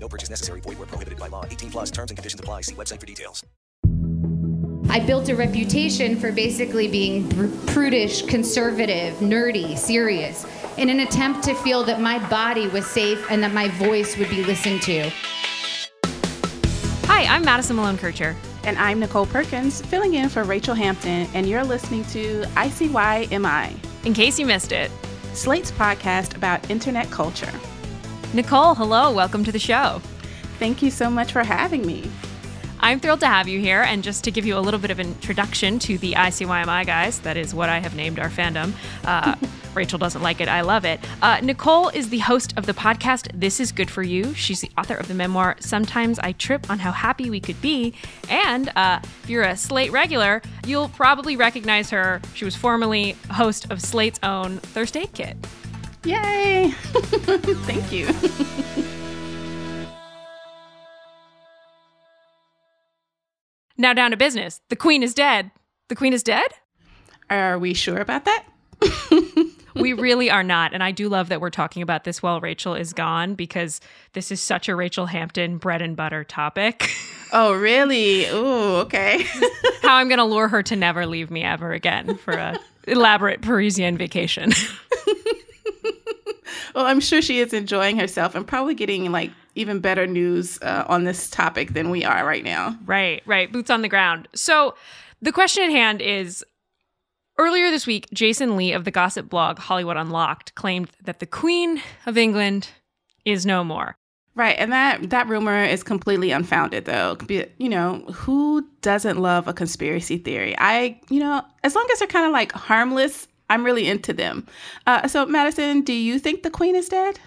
No purchase necessary. Void where prohibited by law. 18 plus terms and conditions apply. See website for details. I built a reputation for basically being pr- prudish, conservative, nerdy, serious, in an attempt to feel that my body was safe and that my voice would be listened to. Hi, I'm Madison Malone Kircher. And I'm Nichole Perkins, filling in for Rachel Hampton, and you're listening to ICYMI, In case you missed it, Slate's podcast about internet culture. Nichole, hello, welcome to the show. Thank you so much for having me. I'm thrilled to have you here, and just to give you a little bit of introduction to the ICYMI guys, that is what I have named our fandom. Uh, Rachel doesn't like it, I love it. Uh, Nichole is the host of the podcast This Is Good For You. She's the author of the memoir Sometimes I Trip on How Happy We Could Be. And uh, if you're a Slate regular, you'll probably recognize her. She was formerly host of Slate's own Thirst Aid Kit. Yay! Thank you. Now down to business. The queen is dead. The queen is dead? Are we sure about that? we really are not. And I do love that we're talking about this while Rachel is gone because this is such a Rachel Hampton bread and butter topic. Oh, really? Ooh, okay. How I'm going to lure her to never leave me ever again for a elaborate Parisian vacation. Well, I'm sure she is enjoying herself and probably getting like even better news uh, on this topic than we are right now. Right, right. Boots on the ground. So the question at hand is Earlier this week, Jason Lee of the gossip blog Hollywood Unlocked claimed that the Queen of England is no more. Right, and that that rumor is completely unfounded, though. You know, who doesn't love a conspiracy theory? I, you know, as long as they're kind of like harmless, I'm really into them. Uh, so, Madison, do you think the Queen is dead?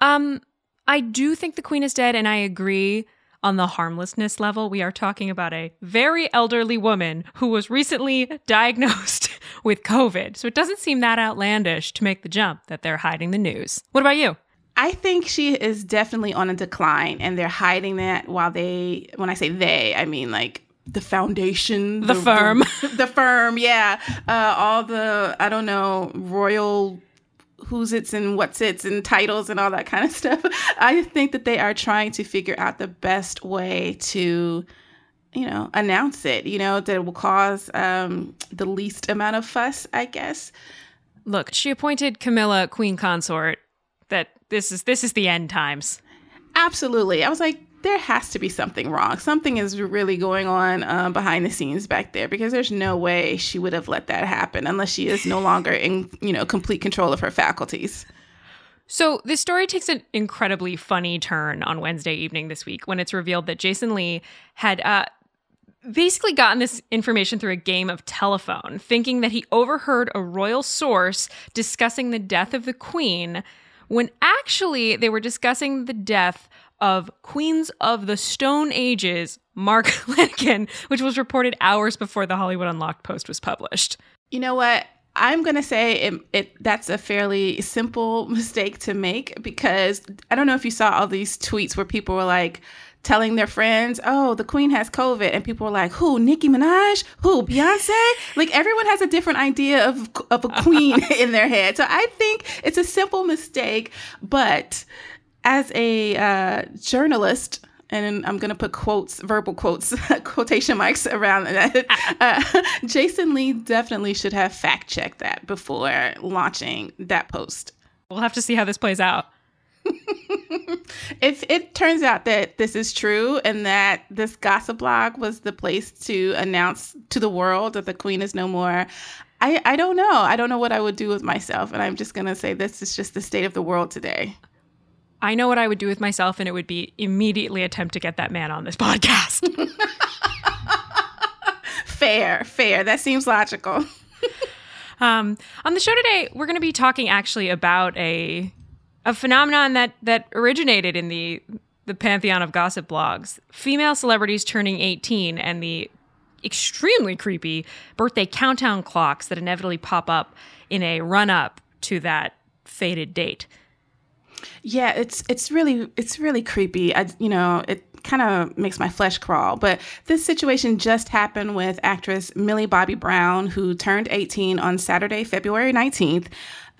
Um, I do think the Queen is dead, and I agree on the harmlessness level. We are talking about a very elderly woman who was recently diagnosed with COVID, so it doesn't seem that outlandish to make the jump that they're hiding the news. What about you? I think she is definitely on a decline, and they're hiding that while they, when I say they, I mean like the foundation, the, the firm, the, the, firm, yeah, uh, all the I don't know royal who's it's and what's it's and titles and all that kind of stuff. I think that they are trying to figure out the best way to, you know, announce it. You know, that will cause um, the least amount of fuss, I guess. Look, she appointed Camilla queen consort. That this is this is the end times. Absolutely. I was like, there has to be something wrong. Something is really going on um, behind the scenes back there because there's no way she would have let that happen unless she is no longer in, you know, complete control of her faculties. So this story takes an incredibly funny turn on Wednesday evening this week when it's revealed that Jason Lee had uh, basically gotten this information through a game of telephone, thinking that he overheard a royal source discussing the death of the queen when actually they were discussing the death of Queens of the Stone Age's, Mark Lanegan, which was reported hours before the Hollywood Unlocked post was published. You know what? I'm going to say it, it, that's a fairly simple mistake to make because I don't know if you saw all these tweets where people were like telling their friends, "Oh, the queen has COVID." And people were like, "Who? Nicki Minaj? Who? Beyonce?" like everyone has a different idea of of a queen in their head. So I think it's a simple mistake, but as a uh, journalist, and I'm going to put quotes, verbal quotes, quotation marks around that. Uh, Jason Lee definitely should have fact checked that before launching that post. We'll have to see how this plays out. if it turns out that this is true and that this gossip blog was the place to announce to the world that the queen is no more, I, I don't know. I don't know what I would do with myself. And I'm just going to say this is just the state of the world today. I know what I would do with myself, and it would be immediately attempt to get that man on this podcast. fair, fair. That seems logical. um, on the show today, we're going to be talking actually about a a phenomenon that that originated in the the pantheon of gossip blogs: female celebrities turning 18 and the extremely creepy birthday countdown clocks that inevitably pop up in a run up to that fated date. Yeah, it's it's really it's really creepy. I you know, it kind of makes my flesh crawl. But this situation just happened with actress Millie Bobby Brown, who turned 18 on Saturday, February 19th.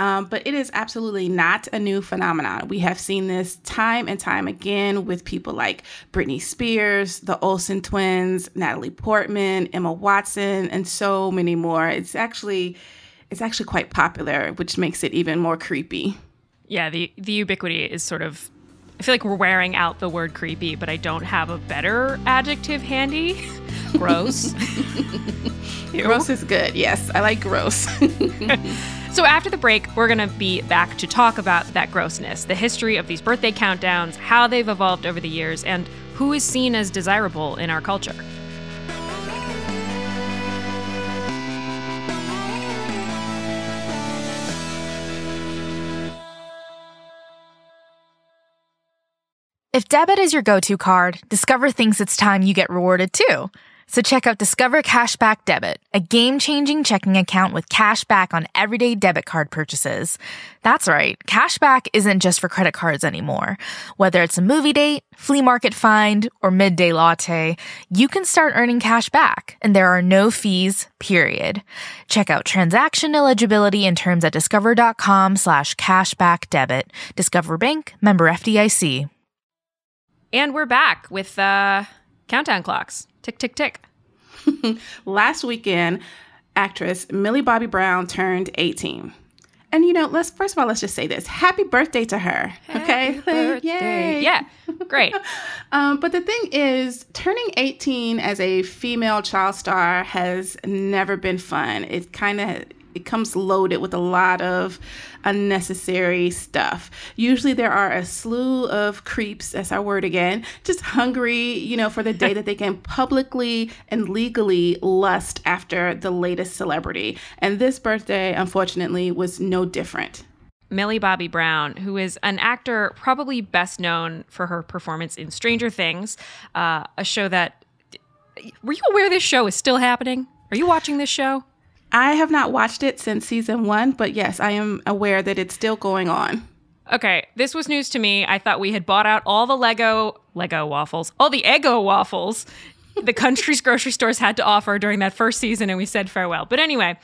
Um, but it is absolutely not a new phenomenon. We have seen this time and time again with people like Britney Spears, the Olsen twins, Natalie Portman, Emma Watson, and so many more. It's actually it's actually quite popular, which makes it even more creepy. Yeah, the the ubiquity is sort of I feel like we're wearing out the word creepy, but I don't have a better adjective handy. gross. gross is good. Yes, I like gross. so after the break, we're going to be back to talk about that grossness, the history of these birthday countdowns, how they've evolved over the years, and who is seen as desirable in our culture. If debit is your go to card, Discover thinks it's time you get rewarded too. So check out Discover Cashback Debit, a game changing checking account with cash back on everyday debit card purchases. That's right, cashback isn't just for credit cards anymore. Whether it's a movie date, flea market find, or midday latte, you can start earning cash back, and there are no fees, period. Check out transaction eligibility and terms at discover.com slash cashback debit. Discover Bank, member FDIC. And we're back with uh, countdown clocks. Tick, tick, tick. Last weekend, actress Millie Bobby Brown turned 18. And you know, let's first of all let's just say this: Happy birthday to her. Happy okay, birthday. Yay. Yeah, great. um, but the thing is, turning 18 as a female child star has never been fun. It kind of it comes loaded with a lot of unnecessary stuff. Usually there are a slew of creeps, that's our word again, just hungry, you know, for the day that they can publicly and legally lust after the latest celebrity. And this birthday, unfortunately, was no different. Millie Bobby Brown, who is an actor probably best known for her performance in Stranger Things, uh, a show that. Were you aware this show is still happening? Are you watching this show? I have not watched it since season one, but yes, I am aware that it's still going on. Okay, this was news to me. I thought we had bought out all the Lego Lego waffles, all the Eggo waffles the country's grocery stores had to offer during that first season, and we said farewell. But anyway,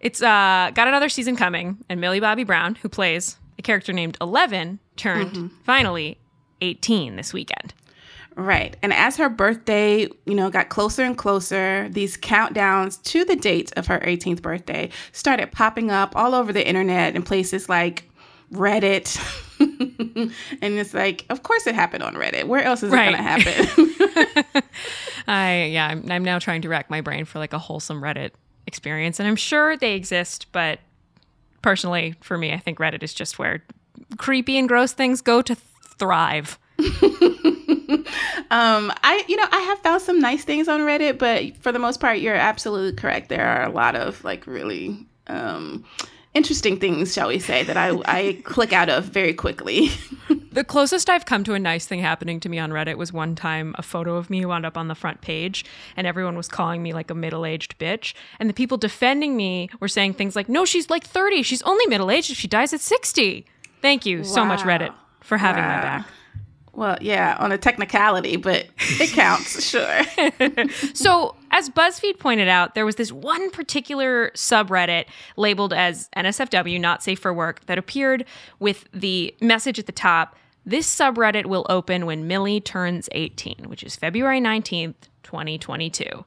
it's uh, got another season coming, and Millie Bobby Brown, who plays a character named Eleven, turned mm-hmm. finally 18 this weekend. Right. And as her birthday, you know, got closer and closer, these countdowns to the date of her 18th birthday started popping up all over the internet in places like Reddit. and it's like, of course it happened on Reddit. Where else is right. it going to happen? I yeah, I'm, I'm now trying to rack my brain for like a wholesome Reddit experience and I'm sure they exist, but personally for me, I think Reddit is just where creepy and gross things go to thrive. um, I, you know, I have found some nice things on Reddit, but for the most part, you're absolutely correct. There are a lot of like really um, interesting things, shall we say, that I, I click out of very quickly. the closest I've come to a nice thing happening to me on Reddit was one time a photo of me wound up on the front page, and everyone was calling me like a middle aged bitch. And the people defending me were saying things like, no, she's like 30. She's only middle aged if she dies at 60. Thank you wow. so much, Reddit, for having wow. my back. Well, yeah, on a technicality, but it counts, sure. so, as BuzzFeed pointed out, there was this one particular subreddit labeled as NSFW, not safe for work, that appeared with the message at the top this subreddit will open when Millie turns 18, which is February 19th, 2022.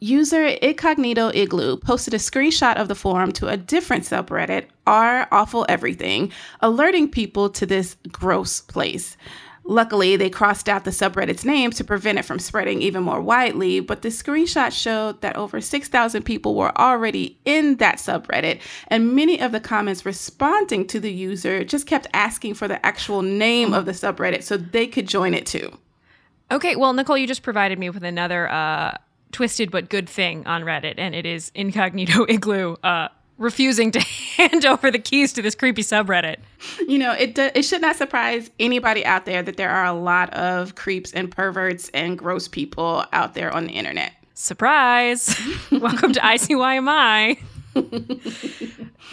User Incognito Igloo posted a screenshot of the forum to a different subreddit, R Awful Everything, alerting people to this gross place. Luckily, they crossed out the subreddit's name to prevent it from spreading even more widely, but the screenshot showed that over 6,000 people were already in that subreddit, and many of the comments responding to the user just kept asking for the actual name of the subreddit so they could join it too. Okay, well, Nichole, you just provided me with another uh, twisted but good thing on Reddit, and it is Incognito Igloo uh, refusing to hand over the keys to this creepy subreddit. You know, it do, it should not surprise anybody out there that there are a lot of creeps and perverts and gross people out there on the internet. Surprise! Welcome to ICYMI.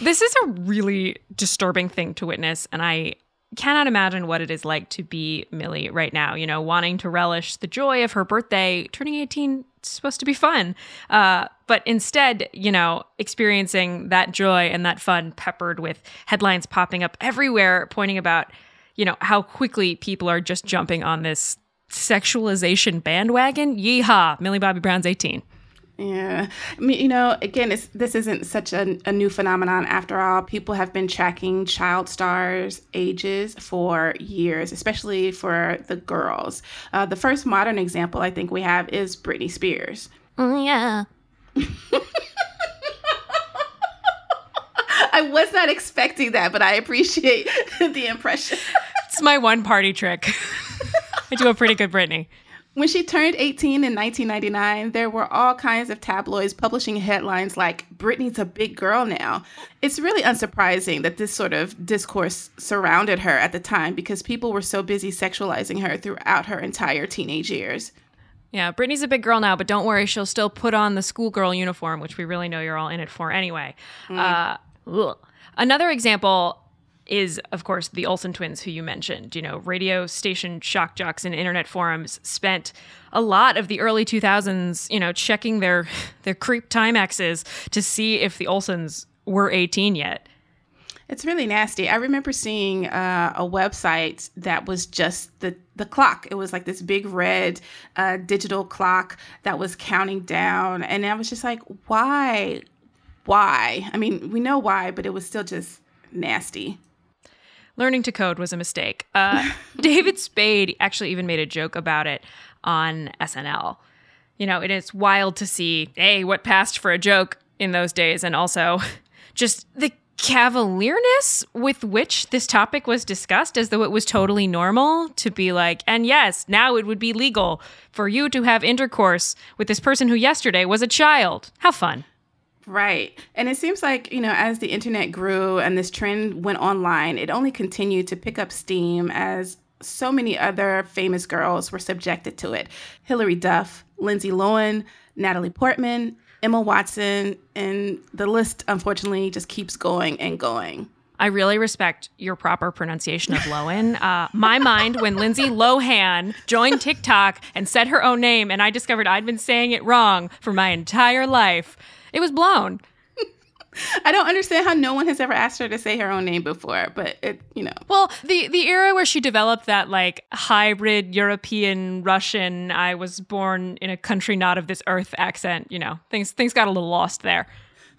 this is a really disturbing thing to witness, and I cannot imagine what it is like to be Millie right now, you know, wanting to relish the joy of her birthday. Turning 18 supposed to be fun. Uh, but instead, you know, experiencing that joy and that fun peppered with headlines popping up everywhere pointing about, you know, how quickly people are just jumping on this sexualization bandwagon. Yeehaw, Millie Bobby Brown's 18. Yeah. I mean, you know, again, this isn't such a, a, new phenomenon after all. People have been tracking child stars' ages for years, especially for the girls. Uh, the first modern example I think we have is Britney Spears. Oh, yeah. I was not expecting that, but I appreciate the impression. It's my one party trick. I do a pretty good Britney. When she turned 18 in 1999, there were all kinds of tabloids publishing headlines like, Britney's a big girl now. It's really unsurprising that this sort of discourse surrounded her at the time because people were so busy sexualizing her throughout her entire teenage years. Yeah, Britney's a big girl now, but don't worry, she'll still put on the schoolgirl uniform, which we really know you're all in it for anyway. Mm. Uh, Another example is, of course, the Olsen twins, who you mentioned. You know, radio station shock jocks and internet forums spent a lot of the early 2000s, you know, checking their their creep Timexes to see if the Olsens were 18 yet. It's really nasty. I remember seeing uh, a website that was just the the clock. It was like this big red uh, digital clock that was counting down, and I was just like, why, why? I mean, we know why, but it was still just nasty learning to code was a mistake. Uh, David Spade actually even made a joke about it on SNL. You know, it is wild to see, hey, what passed for a joke in those days, and also just the cavalierness with which this topic was discussed as though it was totally normal to be like, and yes, now it would be legal for you to have intercourse with this person who yesterday was a child. How fun. Right. And it seems like, you know, as the internet grew and this trend went online, it only continued to pick up steam as so many other famous girls were subjected to it. Hilary Duff, Lindsay Lohan, Natalie Portman, Emma Watson, and the list unfortunately just keeps going and going. I really respect your proper pronunciation of Lohan. Uh, my mind, when Lindsay Lohan joined TikTok and said her own name, and I discovered I'd been saying it wrong for my entire life. It was blown. I don't understand how no one has ever asked her to say her own name before, but it, you know. Well, the the era where she developed that like hybrid European Russian, I was born in a country not of this earth accent, you know, things things got a little lost there.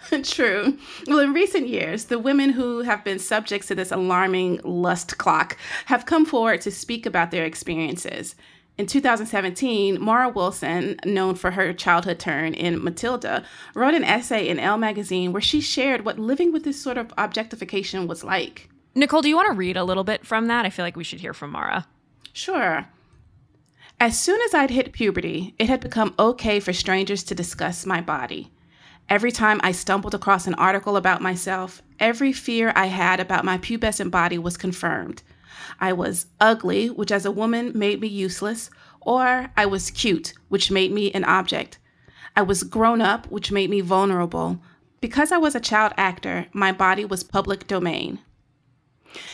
True. Well, in recent years, the women who have been subjects to this alarming lust clock have come forward to speak about their experiences. In 2017, Mara Wilson, known for her childhood turn in Matilda, wrote an essay in Elle magazine where she shared what living with this sort of objectification was like. Nichole, do you want to read a little bit from that? I feel like we should hear from Mara. Sure. As soon as I'd hit puberty, it had become okay for strangers to discuss my body. Every time I stumbled across an article about myself, every fear I had about my pubescent body was confirmed. I was ugly, which as a woman made me useless, or I was cute, which made me an object. I was grown up, which made me vulnerable. Because I was a child actor, my body was public domain.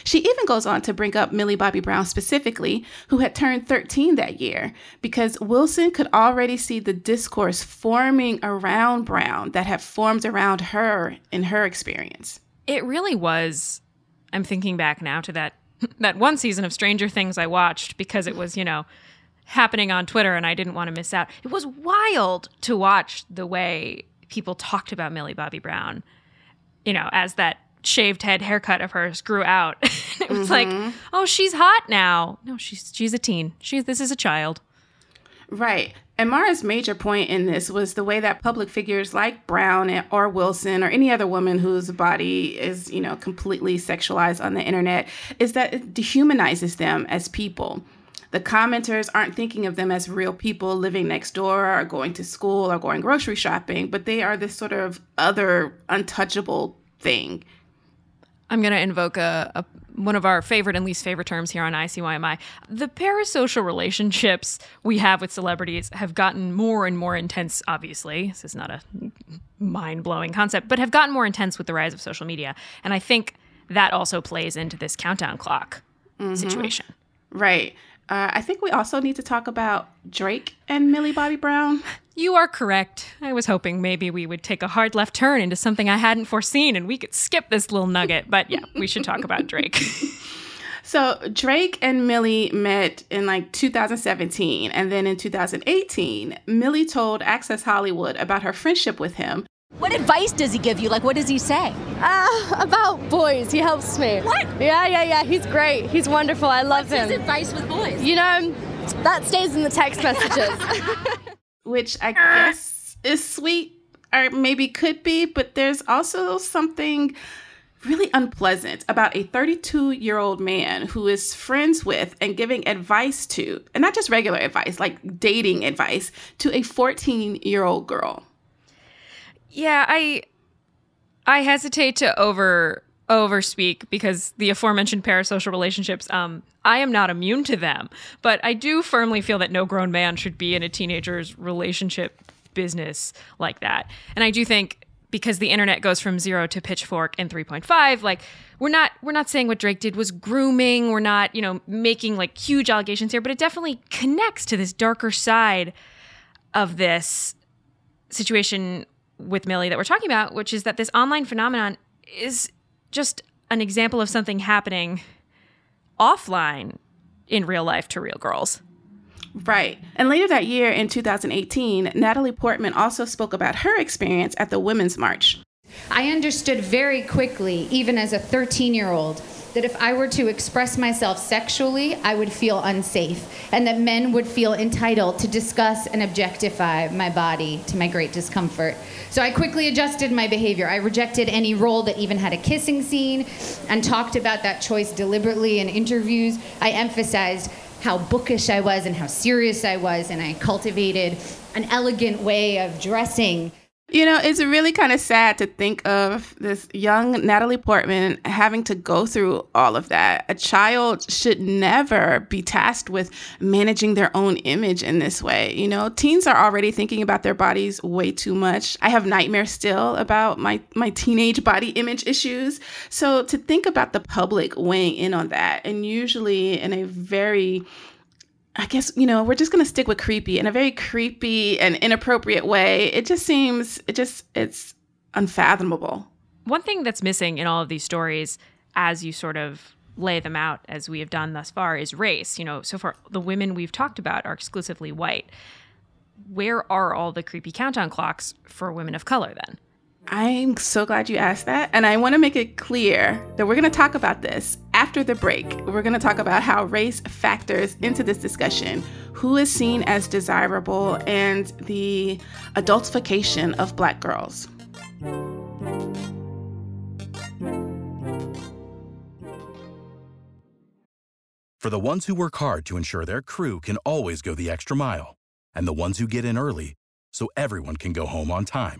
She even goes on to bring up Millie Bobby Brown specifically, who had turned 13 that year, because Wilson could already see the discourse forming around Brown that had formed around her in her experience. It really was. I'm thinking back now to that that one season of Stranger Things I watched because it was, you know, happening on Twitter and I didn't want to miss out. It was wild to watch the way people talked about Millie Bobby Brown, you know, as that shaved head haircut of hers grew out. it was mm-hmm. like, oh, she's hot now. No, she's she's a teen. She's this is a child. Right. And Mara's major point in this was the way that public figures like Brown or Wilson or any other woman whose body is, you know, completely sexualized on the internet is that it dehumanizes them as people. The commenters aren't thinking of them as real people living next door or going to school or going grocery shopping, but they are this sort of other untouchable thing. I'm going to invoke a, a, one of our favorite and least favorite terms here on ICYMI. The parasocial relationships we have with celebrities have gotten more and more intense, obviously. This is not a mind blowing concept, but have gotten more intense with the rise of social media. And I think that also plays into this countdown clock mm-hmm. situation. Right. Uh, I think we also need to talk about Drake and Millie Bobby Brown. You are correct. I was hoping maybe we would take a hard left turn into something I hadn't foreseen and we could skip this little nugget. But yeah, we should talk about Drake. So Drake and Millie met in like 2017, and then in 2018, Millie told Access Hollywood about her friendship with him. What advice does he give you? Like, what does he say? Uh, about boys. He helps me. What? Yeah, yeah, yeah. He's great. He's wonderful. I love What's him. His advice with boys? You know, that stays in the text messages. Which I guess is sweet, or maybe could be, but there's also something really unpleasant about a 32 year old man who is friends with and giving advice to, and not just regular advice, like dating advice, to a 14 year old girl. Yeah, I I hesitate to over overspeak because the aforementioned parasocial relationships um I am not immune to them, but I do firmly feel that no grown man should be in a teenager's relationship business like that. And I do think because the internet goes from 0 to pitchfork in 3.5 like we're not we're not saying what Drake did was grooming, we're not, you know, making like huge allegations here, but it definitely connects to this darker side of this situation with Millie that we're talking about, which is that this online phenomenon is just an example of something happening offline in real life to real girls. Right. And later that year in 2018, Natalie Portman also spoke about her experience at the Women's March. I understood very quickly, even as a 13 year old, that if I were to express myself sexually, I would feel unsafe, and that men would feel entitled to discuss and objectify my body to my great discomfort. So I quickly adjusted my behavior. I rejected any role that even had a kissing scene and talked about that choice deliberately in interviews. I emphasized how bookish I was and how serious I was, and I cultivated an elegant way of dressing. You know, it's really kind of sad to think of this young Natalie Portman having to go through all of that. A child should never be tasked with managing their own image in this way. You know, teens are already thinking about their bodies way too much. I have nightmares still about my my teenage body image issues. So to think about the public weighing in on that and usually in a very I guess, you know, we're just going to stick with creepy in a very creepy and inappropriate way. It just seems, it just, it's unfathomable. One thing that's missing in all of these stories, as you sort of lay them out, as we have done thus far, is race. You know, so far, the women we've talked about are exclusively white. Where are all the creepy countdown clocks for women of color then? I'm so glad you asked that. And I want to make it clear that we're going to talk about this after the break. We're going to talk about how race factors into this discussion, who is seen as desirable, and the adultification of Black girls. For the ones who work hard to ensure their crew can always go the extra mile, and the ones who get in early so everyone can go home on time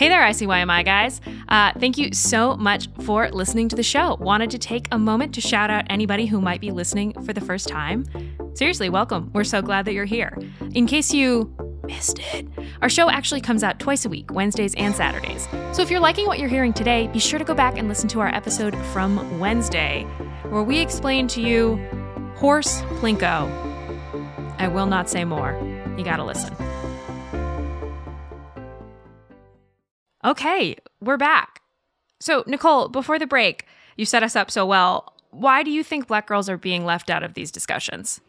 Hey there, ICYMI guys. Uh, thank you so much for listening to the show. Wanted to take a moment to shout out anybody who might be listening for the first time. Seriously, welcome. We're so glad that you're here. In case you missed it, our show actually comes out twice a week, Wednesdays and Saturdays. So if you're liking what you're hearing today, be sure to go back and listen to our episode from Wednesday, where we explain to you Horse Plinko. I will not say more. You gotta listen. Okay, we're back. So, Nichole, before the break, you set us up so well. Why do you think black girls are being left out of these discussions?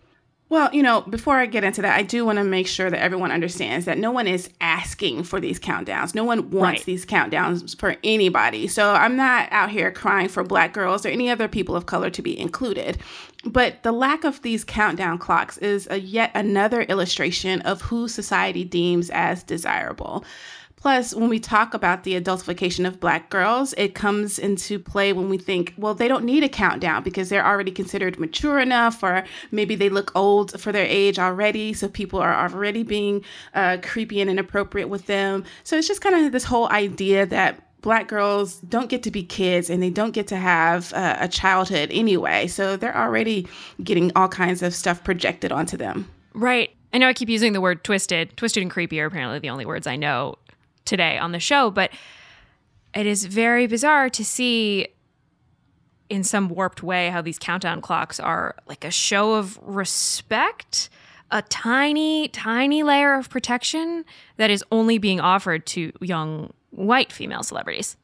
Well, you know, before I get into that, I do want to make sure that everyone understands that no one is asking for these countdowns. No one wants Right. these countdowns for anybody. So I'm not out here crying for black girls or any other people of color to be included. But the lack of these countdown clocks is a yet another illustration of who society deems as desirable. Plus, when we talk about the adultification of black girls, it comes into play when we think, well, they don't need a countdown because they're already considered mature enough, or maybe they look old for their age already. So people are already being uh, creepy and inappropriate with them. So it's just kind of this whole idea that black girls don't get to be kids and they don't get to have uh, a childhood anyway. So they're already getting all kinds of stuff projected onto them. Right. I know I keep using the word twisted. Twisted and creepy are apparently the only words I know today on the show, but it is very bizarre to see in some warped way how these countdown clocks are like a show of respect, a tiny, tiny layer of protection that is only being offered to young white female celebrities.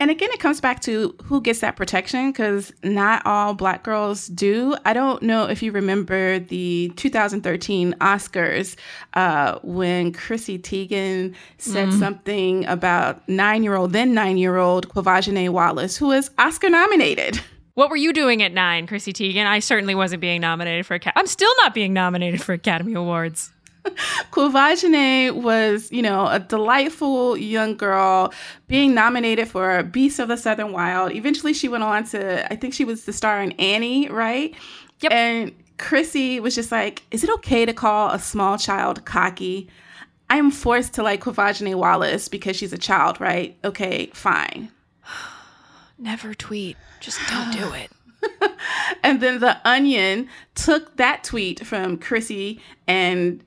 And again, it comes back to who gets that protection because not all black girls do. I don't know if you remember the 2013 Oscars uh, when Chrissy Teigen said Mm. something about nine year old, then nine year old Quvenzhané Wallace, who was Oscar nominated. What were you doing at nine, Chrissy Teigen? I certainly wasn't being nominated for. Acad- I'm still not being nominated for Academy Awards. Quvenzhané was, you know, a delightful young girl being nominated for Beast of the Southern Wild. Eventually, she went on to, I think she was the star in Annie, right? Yep. And Chrissy was just like, is it okay to call a small child cocky? I am forced to like Quvenzhané Wallace because she's a child, right? Okay, fine. Never tweet. Just don't do it. And then the Onion took that tweet from Chrissy and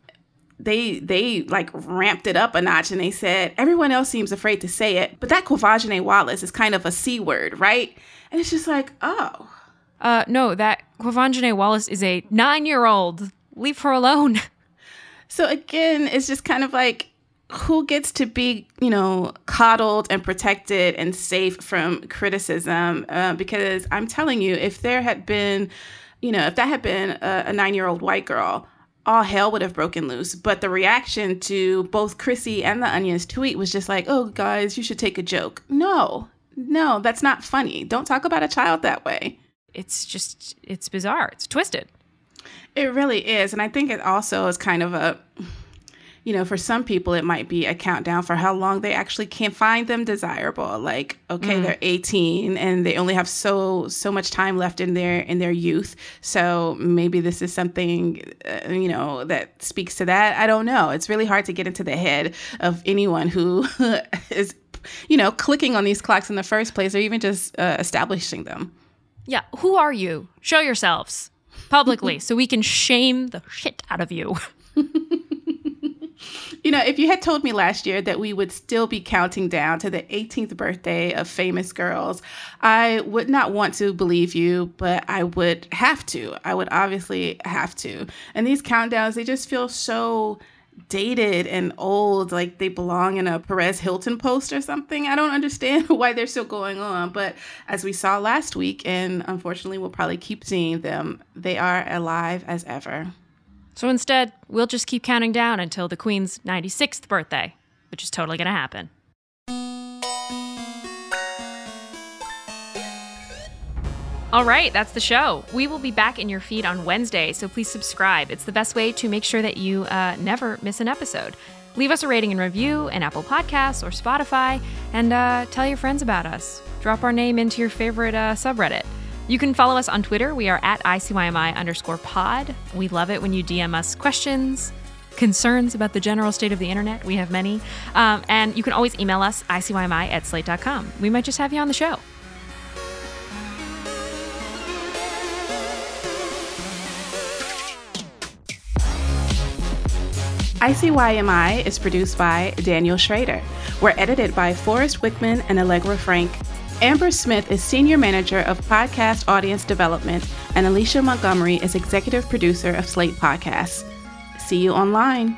they they like ramped it up a notch and they said everyone else seems afraid to say it, but that Quvenzhané Wallace is kind of a c word, right? And it's just like, oh, Uh, no, that Quvenzhané Wallace is a nine-year-old. Leave her alone. So again, it's just kind of like who gets to be, you know, coddled and protected and safe from criticism? Uh, because I'm telling you, if there had been, you know, if that had been a, a nine year old white girl, all hell would have broken loose. But the reaction to both Chrissy and the Onion's tweet was just like, oh, guys, you should take a joke. No, no, that's not funny. Don't talk about a child that way. It's just, it's bizarre. It's twisted. It really is. And I think it also is kind of a, you know, for some people, it might be a countdown for how long they actually can't find them desirable. Like, okay, Mm. they're 18 and they only have so, so much time left in their, in their youth. So maybe this is something, uh, you know, that speaks to that. I don't know. It's really hard to get into the head of anyone who is, you know, clicking on these clocks in the first place or even just uh, establishing them. Yeah. Who are you? Show yourselves publicly so we can shame the shit out of you. You know, if you had told me last year that we would still be counting down to the 18th birthday of famous girls, I would not want to believe you, but I would have to. I would obviously have to. And these countdowns, they just feel so dated and old, like they belong in a Perez Hilton post or something. I don't understand why they're still going on. But as we saw last week, and unfortunately we'll probably keep seeing them, they are alive as ever. So instead, we'll just keep counting down until the Queen's 96th birthday, which is totally going to happen. All right, that's the show. We will be back in your feed on Wednesday, so please subscribe. It's the best way to make sure that you uh, never miss an episode. Leave us a rating and review in Apple Podcasts or Spotify, and uh, tell your friends about us. Drop our name into your favorite uh, subreddit. You can follow us on Twitter. We are at ICYMI underscore pod. We love it when you DM us questions, concerns about the general state of the internet. We have many. Um, and you can always email us, ICYMI at slate.com. We might just have you on the show. ICYMI is produced by Daniel Schroeder. We're edited by Forrest Wickman and Allegra Frank. Amber Smith is Senior Manager of Podcast Audience Development, and Alicia Montgomery is Executive Producer of Slate Podcasts. See you online.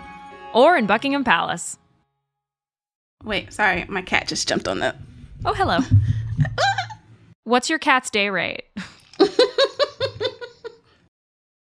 Or in Buckingham Palace. Wait, sorry, my cat just jumped on the. Oh, hello. What's your cat's day rate?